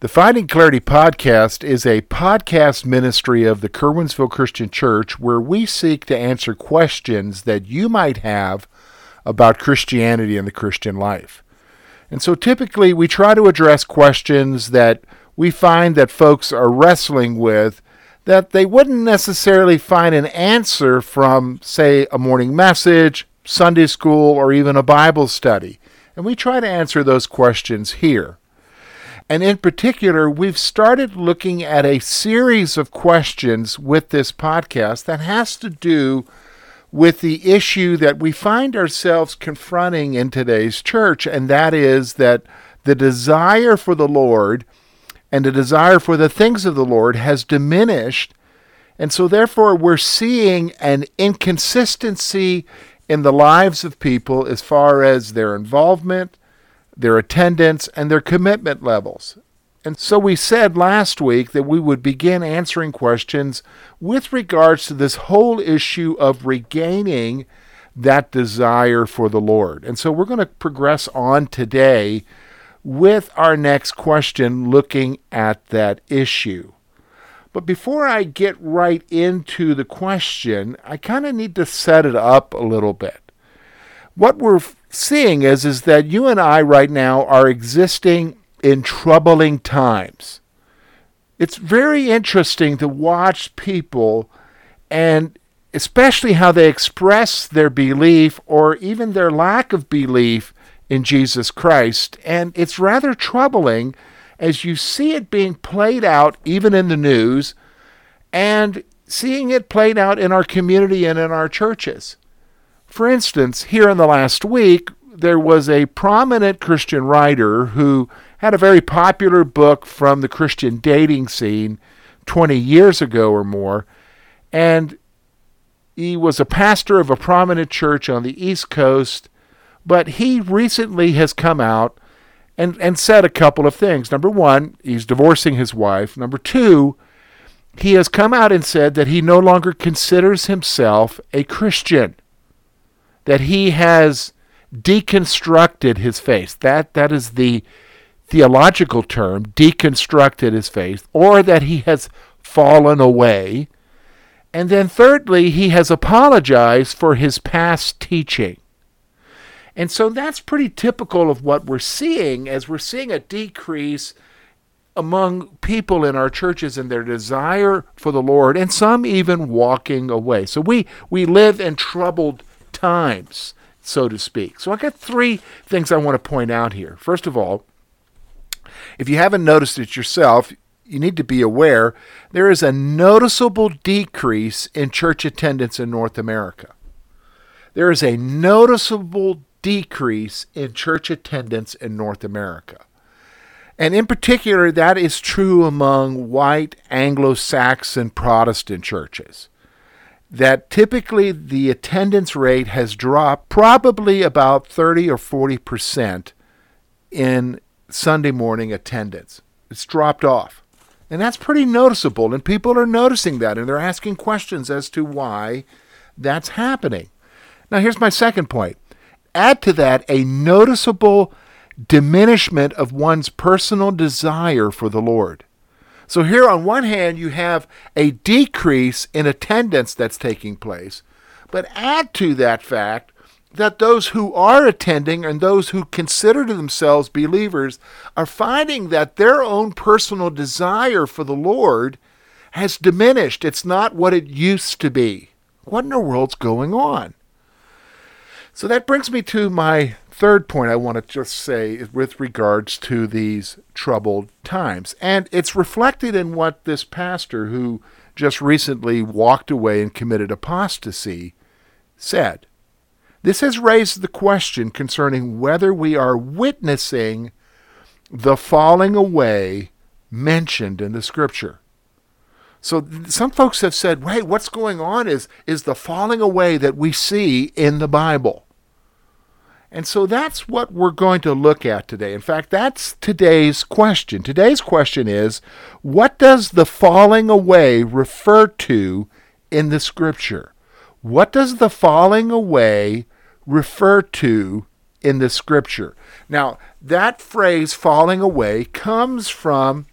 The Finding Clarity podcast is a podcast ministry of the Curwensville Christian Church where we seek to answer questions that you might have about Christianity and the Christian life. And so typically we try to address questions that we find that folks are wrestling with that they wouldn't necessarily find an answer from, say, a morning message, Sunday school, or even a Bible study. And we try to answer those questions here. And in particular, we've started looking at a series of questions with this podcast that has to do with the issue that we find ourselves confronting in today's church, and that is that the desire for the Lord and the desire for the things of the Lord has diminished. And so, therefore, we're seeing an inconsistency in the lives of people as far as their involvement, their attendance, and their commitment levels. And so we said last week that we would begin answering questions with regards to this whole issue of regaining that desire for the Lord. And so we're going to progress on today with our next question looking at that issue. But before I get right into the question, I kind of need to set it up a little bit. What we're seeing is, is that you and I right now are existing in troubling times. It's very interesting to watch people and especially how they express their belief or even their lack of belief in Jesus Christ. And it's rather troubling as you see it being played out even in the news and seeing it played out in our community and in our churches. For instance, here in the last week, there was a prominent Christian writer who had a very popular book from the Christian dating scene 20 years ago or more. And he was a pastor of a prominent church on the East Coast, but he recently has come out and, and said a couple of things. Number one, he's divorcing his wife. Number two, he has come out and said that he no longer considers himself a Christian, that he has deconstructed his faith. That, that is the theological term, deconstructed his faith, or that he has fallen away. And then, thirdly, he has apologized for his past teaching. And so that's pretty typical of what we're seeing as we're seeing a decrease among people in our churches in their desire for the Lord, and some even walking away. So we, we live in troubled times, so to speak. So I got three things I want to point out here. First of all, if you haven't noticed it yourself, you need to be aware there is a noticeable decrease in church attendance in North America. There is a noticeable decrease in church attendance in North America. And in particular, that is true among white Anglo Saxon Protestant churches. That typically the attendance rate has dropped probably about 30 or 40 percent in Sunday morning attendance. It's dropped off. And that's pretty noticeable, and people are noticing that, and they're asking questions as to why that's happening. Now, here's my second point add to that a noticeable diminishment of one's personal desire for the Lord. So, here on one hand, you have a decrease in attendance that's taking place, but add to that fact that those who are attending and those who consider themselves believers are finding that their own personal desire for the Lord has diminished. It's not what it used to be. What in the world's going on? So that brings me to my third point I want to just say with regards to these troubled times. And it's reflected in what this pastor who just recently walked away and committed apostasy said. This has raised the question concerning whether we are witnessing the falling away mentioned in the scripture. So some folks have said, "Wait, what's going on is is the falling away that we see in the Bible." And so that's what we're going to look at today. In fact, that's today's question. Today's question is, what does the falling away refer to in the scripture? What does the falling away refer to in the scripture? Now, that phrase falling away comes from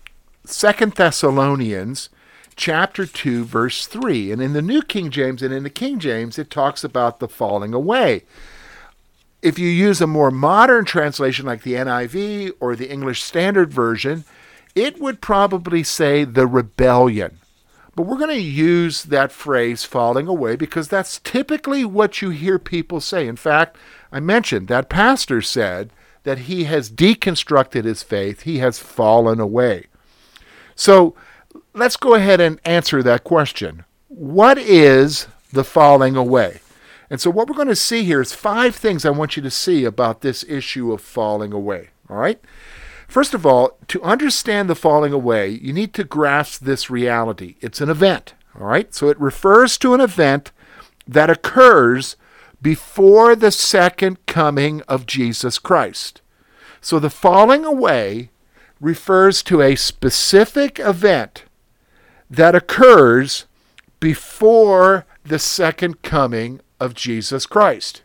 Second Thessalonians chapter 2 verse 3 and in the new king james and in the king james it talks about the falling away if you use a more modern translation like the niv or the english standard version it would probably say the rebellion but we're going to use that phrase falling away because that's typically what you hear people say in fact i mentioned that pastor said that he has deconstructed his faith he has fallen away so let's go ahead and answer that question. What is the falling away? And so, what we're going to see here is five things I want you to see about this issue of falling away. All right? First of all, to understand the falling away, you need to grasp this reality. It's an event. All right? So, it refers to an event that occurs before the second coming of Jesus Christ. So, the falling away refers to a specific event that occurs before the second coming of Jesus Christ.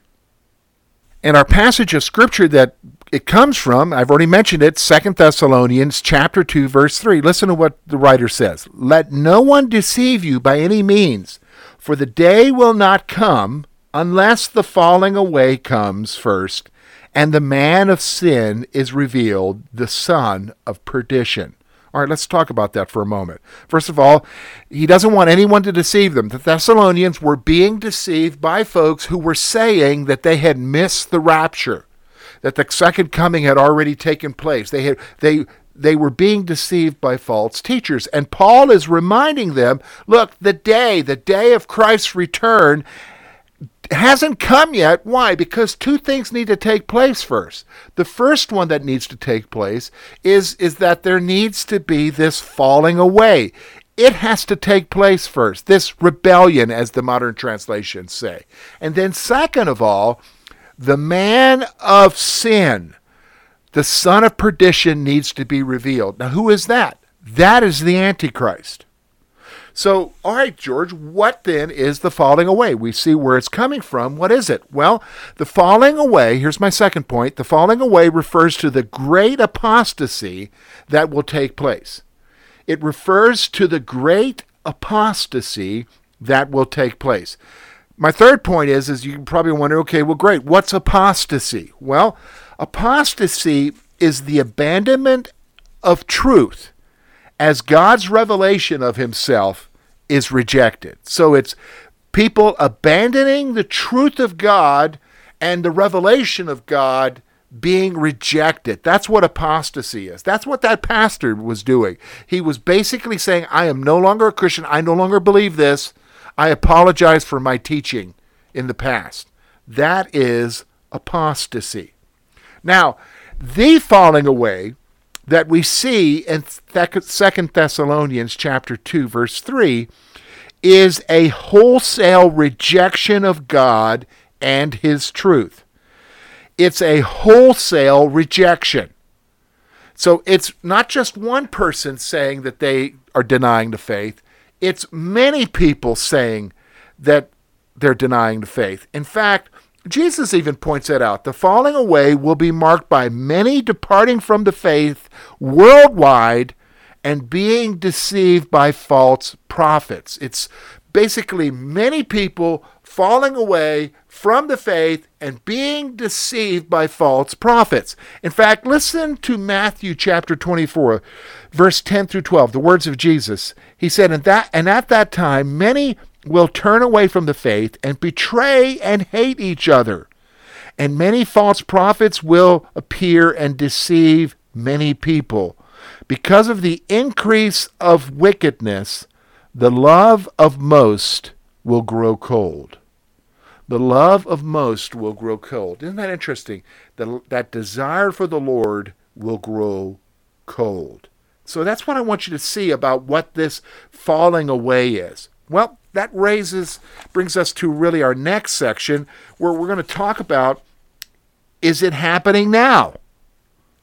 And our passage of scripture that it comes from, I've already mentioned it, Second Thessalonians chapter 2 verse 3. Listen to what the writer says. Let no one deceive you by any means, for the day will not come unless the falling away comes first and the man of sin is revealed, the son of perdition. All right, let's talk about that for a moment. First of all, he doesn't want anyone to deceive them. The Thessalonians were being deceived by folks who were saying that they had missed the rapture, that the second coming had already taken place. They had they they were being deceived by false teachers. And Paul is reminding them, look, the day, the day of Christ's return hasn't come yet. Why? Because two things need to take place first. The first one that needs to take place is, is that there needs to be this falling away. It has to take place first, this rebellion, as the modern translations say. And then, second of all, the man of sin, the son of perdition, needs to be revealed. Now, who is that? That is the Antichrist. So, all right, George, what then is the falling away? We see where it's coming from. What is it? Well, the falling away, here's my second point the falling away refers to the great apostasy that will take place. It refers to the great apostasy that will take place. My third point is is you probably wonder, okay, well great, what's apostasy? Well, apostasy is the abandonment of truth as God's revelation of himself is rejected. So it's people abandoning the truth of God and the revelation of God being rejected. That's what apostasy is. That's what that pastor was doing. He was basically saying, I am no longer a Christian. I no longer believe this. I apologize for my teaching in the past. That is apostasy. Now, the falling away that we see in Second Thessalonians chapter 2 verse 3 is a wholesale rejection of God and his truth. It's a wholesale rejection. So it's not just one person saying that they are denying the faith, it's many people saying that they're denying the faith. In fact, Jesus even points that out. The falling away will be marked by many departing from the faith worldwide and being deceived by false prophets. It's basically many people falling away from the faith and being deceived by false prophets. In fact, listen to Matthew chapter 24, verse 10 through 12, the words of Jesus. He said, And that and at that time many will turn away from the faith and betray and hate each other. And many false prophets will appear and deceive many people. Because of the increase of wickedness, the love of most will grow cold. The love of most will grow cold. Isn't that interesting? The, that desire for the Lord will grow cold. So that's what I want you to see about what this falling away is. Well, that raises brings us to really our next section where we're going to talk about is it happening now?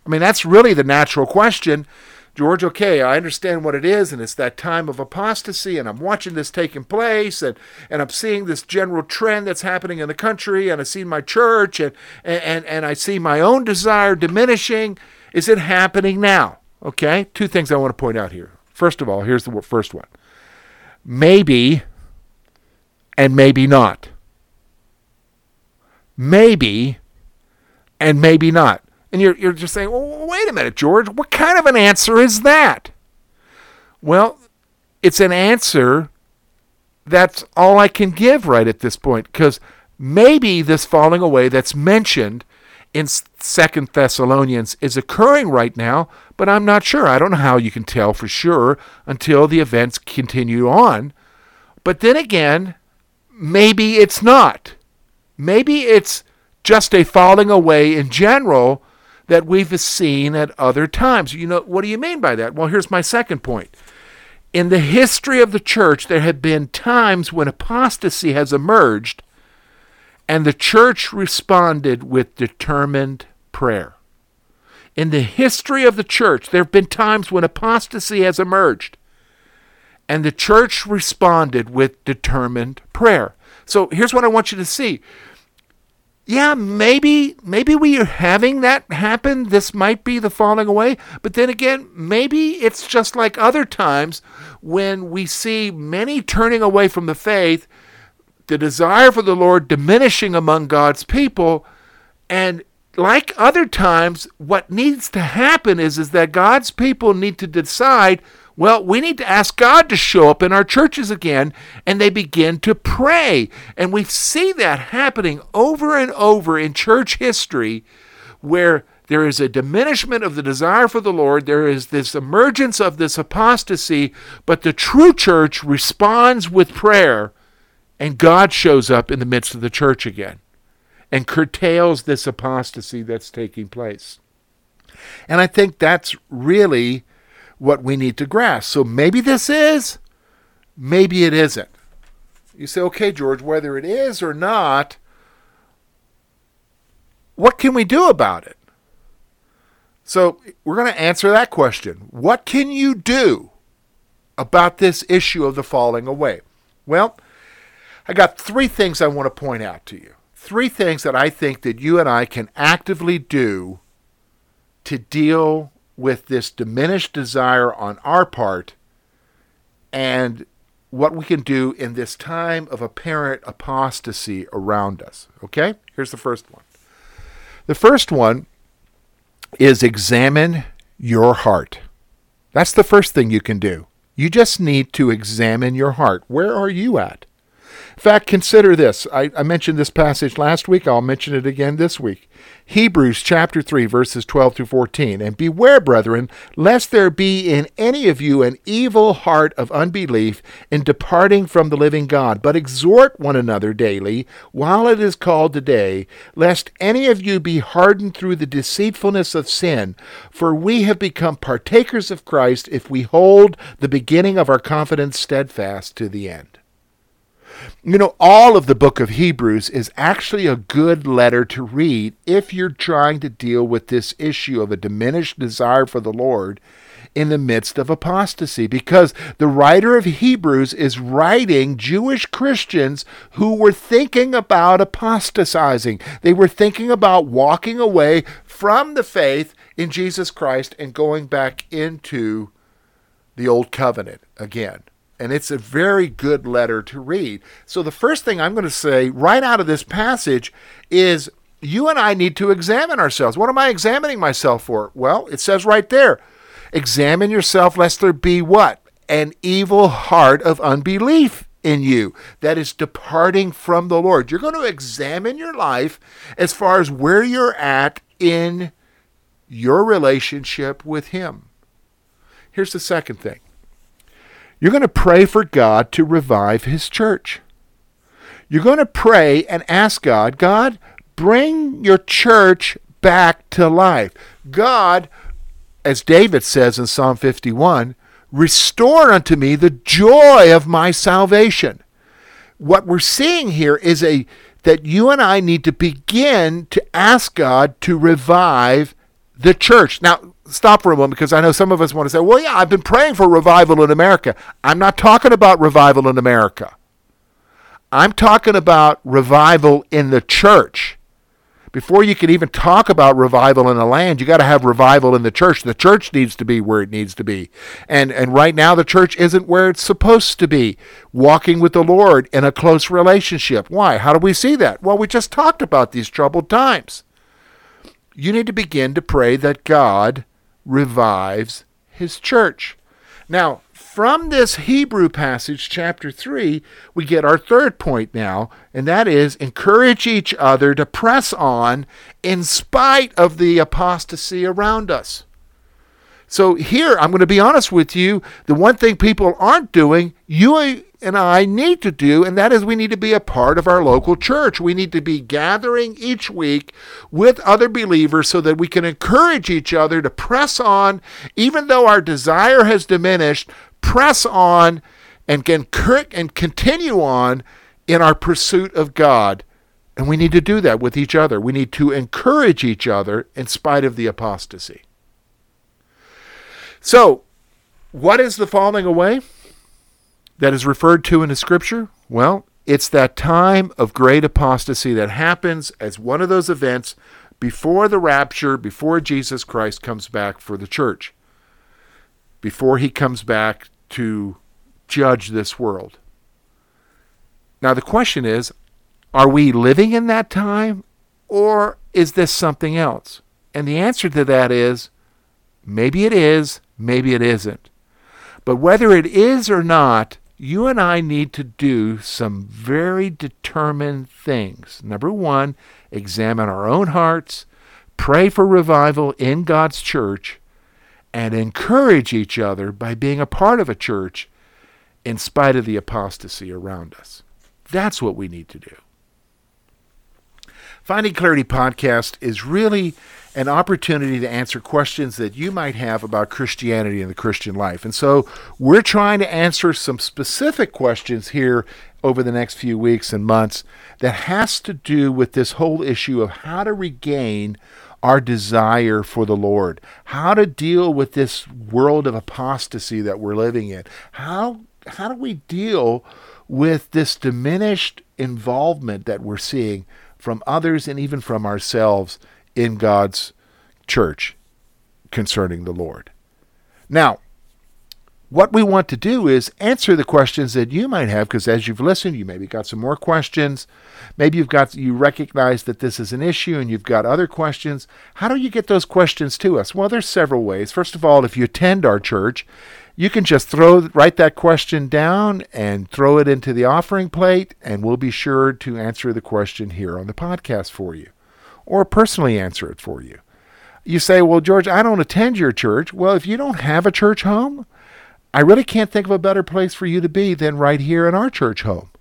I mean, that's really the natural question. George, okay, I understand what it is, and it's that time of apostasy, and I'm watching this taking place, and, and I'm seeing this general trend that's happening in the country, and I see my church, and, and, and I see my own desire diminishing. Is it happening now? Okay, two things I want to point out here. First of all, here's the first one maybe and maybe not. Maybe and maybe not. And you're, you're just saying, well, wait a minute, George, what kind of an answer is that? Well, it's an answer that's all I can give right at this point because maybe this falling away that's mentioned in Second Thessalonians is occurring right now, but I'm not sure. I don't know how you can tell for sure until the events continue on. But then again, maybe it's not. Maybe it's just a falling away in general that we've seen at other times. You know, what do you mean by that? Well, here's my second point. In the history of the church, there have been times when apostasy has emerged and the church responded with determined prayer. In the history of the church, there have been times when apostasy has emerged and the church responded with determined prayer. So here's what I want you to see yeah, maybe maybe we are having that happen. This might be the falling away, but then again, maybe it's just like other times when we see many turning away from the faith, the desire for the Lord diminishing among God's people, and like other times, what needs to happen is, is that God's people need to decide well, we need to ask God to show up in our churches again, and they begin to pray. And we see that happening over and over in church history where there is a diminishment of the desire for the Lord, there is this emergence of this apostasy, but the true church responds with prayer, and God shows up in the midst of the church again and curtails this apostasy that's taking place. And I think that's really what we need to grasp. So maybe this is, maybe it isn't. You say, okay, George, whether it is or not, what can we do about it? So we're going to answer that question. What can you do about this issue of the falling away? Well, I got three things I want to point out to you. Three things that I think that you and I can actively do to deal with this diminished desire on our part and what we can do in this time of apparent apostasy around us. Okay? Here's the first one. The first one is examine your heart. That's the first thing you can do. You just need to examine your heart. Where are you at? In fact, consider this. I, I, mentioned this passage last week. I'll mention it again this week. Hebrews chapter 3, verses 12 through 14. And beware, brethren, lest there be in any of you an evil heart of unbelief in departing from the living God. But exhort one another daily, while it is called today, lest any of you be hardened through the deceitfulness of sin. For we have become partakers of Christ if we hold the beginning of our confidence steadfast to the end. You know, all of the book of Hebrews is actually a good letter to read if you're trying to deal with this issue of a diminished desire for the Lord in the midst of apostasy because the writer of Hebrews is writing Jewish Christians who were thinking about apostatizing. They were thinking about walking away from the faith in Jesus Christ and going back into the old covenant again and it's a very good letter to read. So, the first thing I'm going to say right out of this passage is you and I need to examine ourselves. What am I examining myself for? Well, it says right there examine yourself lest there be what? An evil heart of unbelief in you that is departing from the Lord. You're going to examine your life as far as where you're at in your relationship with Him. Here's the second thing you're going to pray for God to revive His church. You're going to pray and ask God, God, bring your church back to life. God, as David says in Psalm 51, restore unto me the joy of my salvation. What we're seeing here is a that you and I need to begin to ask God to revive the church. Now, stop for a moment because I know some of us want to say, well, yeah, I've been praying for revival in America. I'm not talking about revival in America. I'm talking about revival in the church. Before you can even talk about revival in the land, you got to have revival in the church. The church needs to be where it needs to be. And and right now the church isn't where it's supposed to be, walking with the Lord in a close relationship. Why? How do we see that? Well, we just talked about these troubled times. You need to begin to pray that God revives his church. Now, from this Hebrew passage, chapter 3, we get our third point now, and that is encourage each other to press on in spite of the apostasy around us. So, here, I'm going to be honest with you. The one thing people aren't doing, you and I need to do, and that is we need to be a part of our local church. We need to be gathering each week with other believers so that we can encourage each other to press on, even though our desire has diminished, press on and can and continue on in our pursuit of God. And we need to do that with each other. We need to encourage each other in spite of the apostasy. So, what is the falling away? That is referred to in the scripture? Well, it's that time of great apostasy that happens as one of those events before the rapture, before Jesus Christ comes back for the church, before he comes back to judge this world. Now, the question is are we living in that time or is this something else? And the answer to that is maybe it is, maybe it isn't. But whether it is or not, you and I need to do some very determined things. Number one, examine our own hearts, pray for revival in God's church, and encourage each other by being a part of a church in spite of the apostasy around us. That's what we need to do. Finding Clarity podcast is really an opportunity to answer questions that you might have about Christianity and the Christian life. And so we're trying to answer some specific questions here over the next few weeks and months that has to do with this whole issue of how to regain our desire for the Lord, how to deal with this world of apostasy that we're living in. How how do we deal with this diminished involvement that we're seeing from others and even from ourselves in God's church concerning the Lord. Now, what we want to do is answer the questions that you might have because as you've listened you maybe got some more questions. Maybe you've got you recognize that this is an issue and you've got other questions. How do you get those questions to us? Well there's several ways. First of all if you attend our church you can just throw write that question down and throw it into the offering plate and we'll be sure to answer the question here on the podcast for you or personally answer it for you. You say, Well, George, I don't attend your church. Well, if you don't have a church home, I really can't think of a better place for you to be than right here in our church home.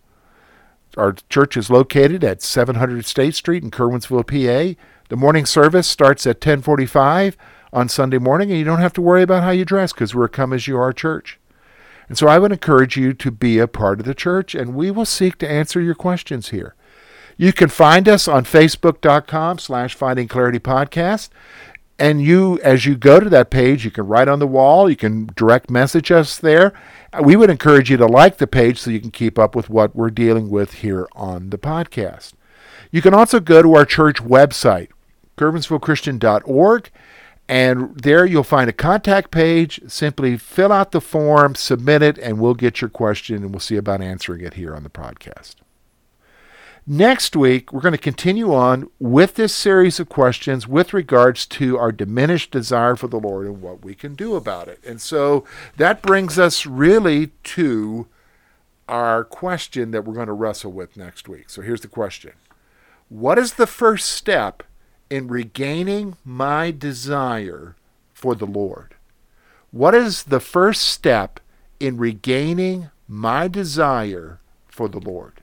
Our church is located at 700 State Street in Curwensville, PA. The morning service starts at 1045 on Sunday morning, and you don't have to worry about how you dress because we're come as you are church. And so I would encourage you to be a part of the church, and we will seek to answer your questions here. You can find us on facebook.com slash finding clarity podcast. And you, as you go to that page, you can write on the wall, you can direct message us there. Uh, we would encourage you to like the page so you can keep up with what we're dealing with here on the podcast. You can also go to our church website, curwensvillechristian.org, and there you'll find a contact page. Simply fill out the form, submit it, and we'll get your question and we'll see about answering it here on the podcast. Next week, we're going to continue on with this series of questions with regards to our diminished desire for the Lord and what we can do about it. And so that brings us really to our question that we're going to wrestle with next week. So here's the question What is the first step in regaining my desire for the Lord? What is the first step in regaining my desire for the Lord?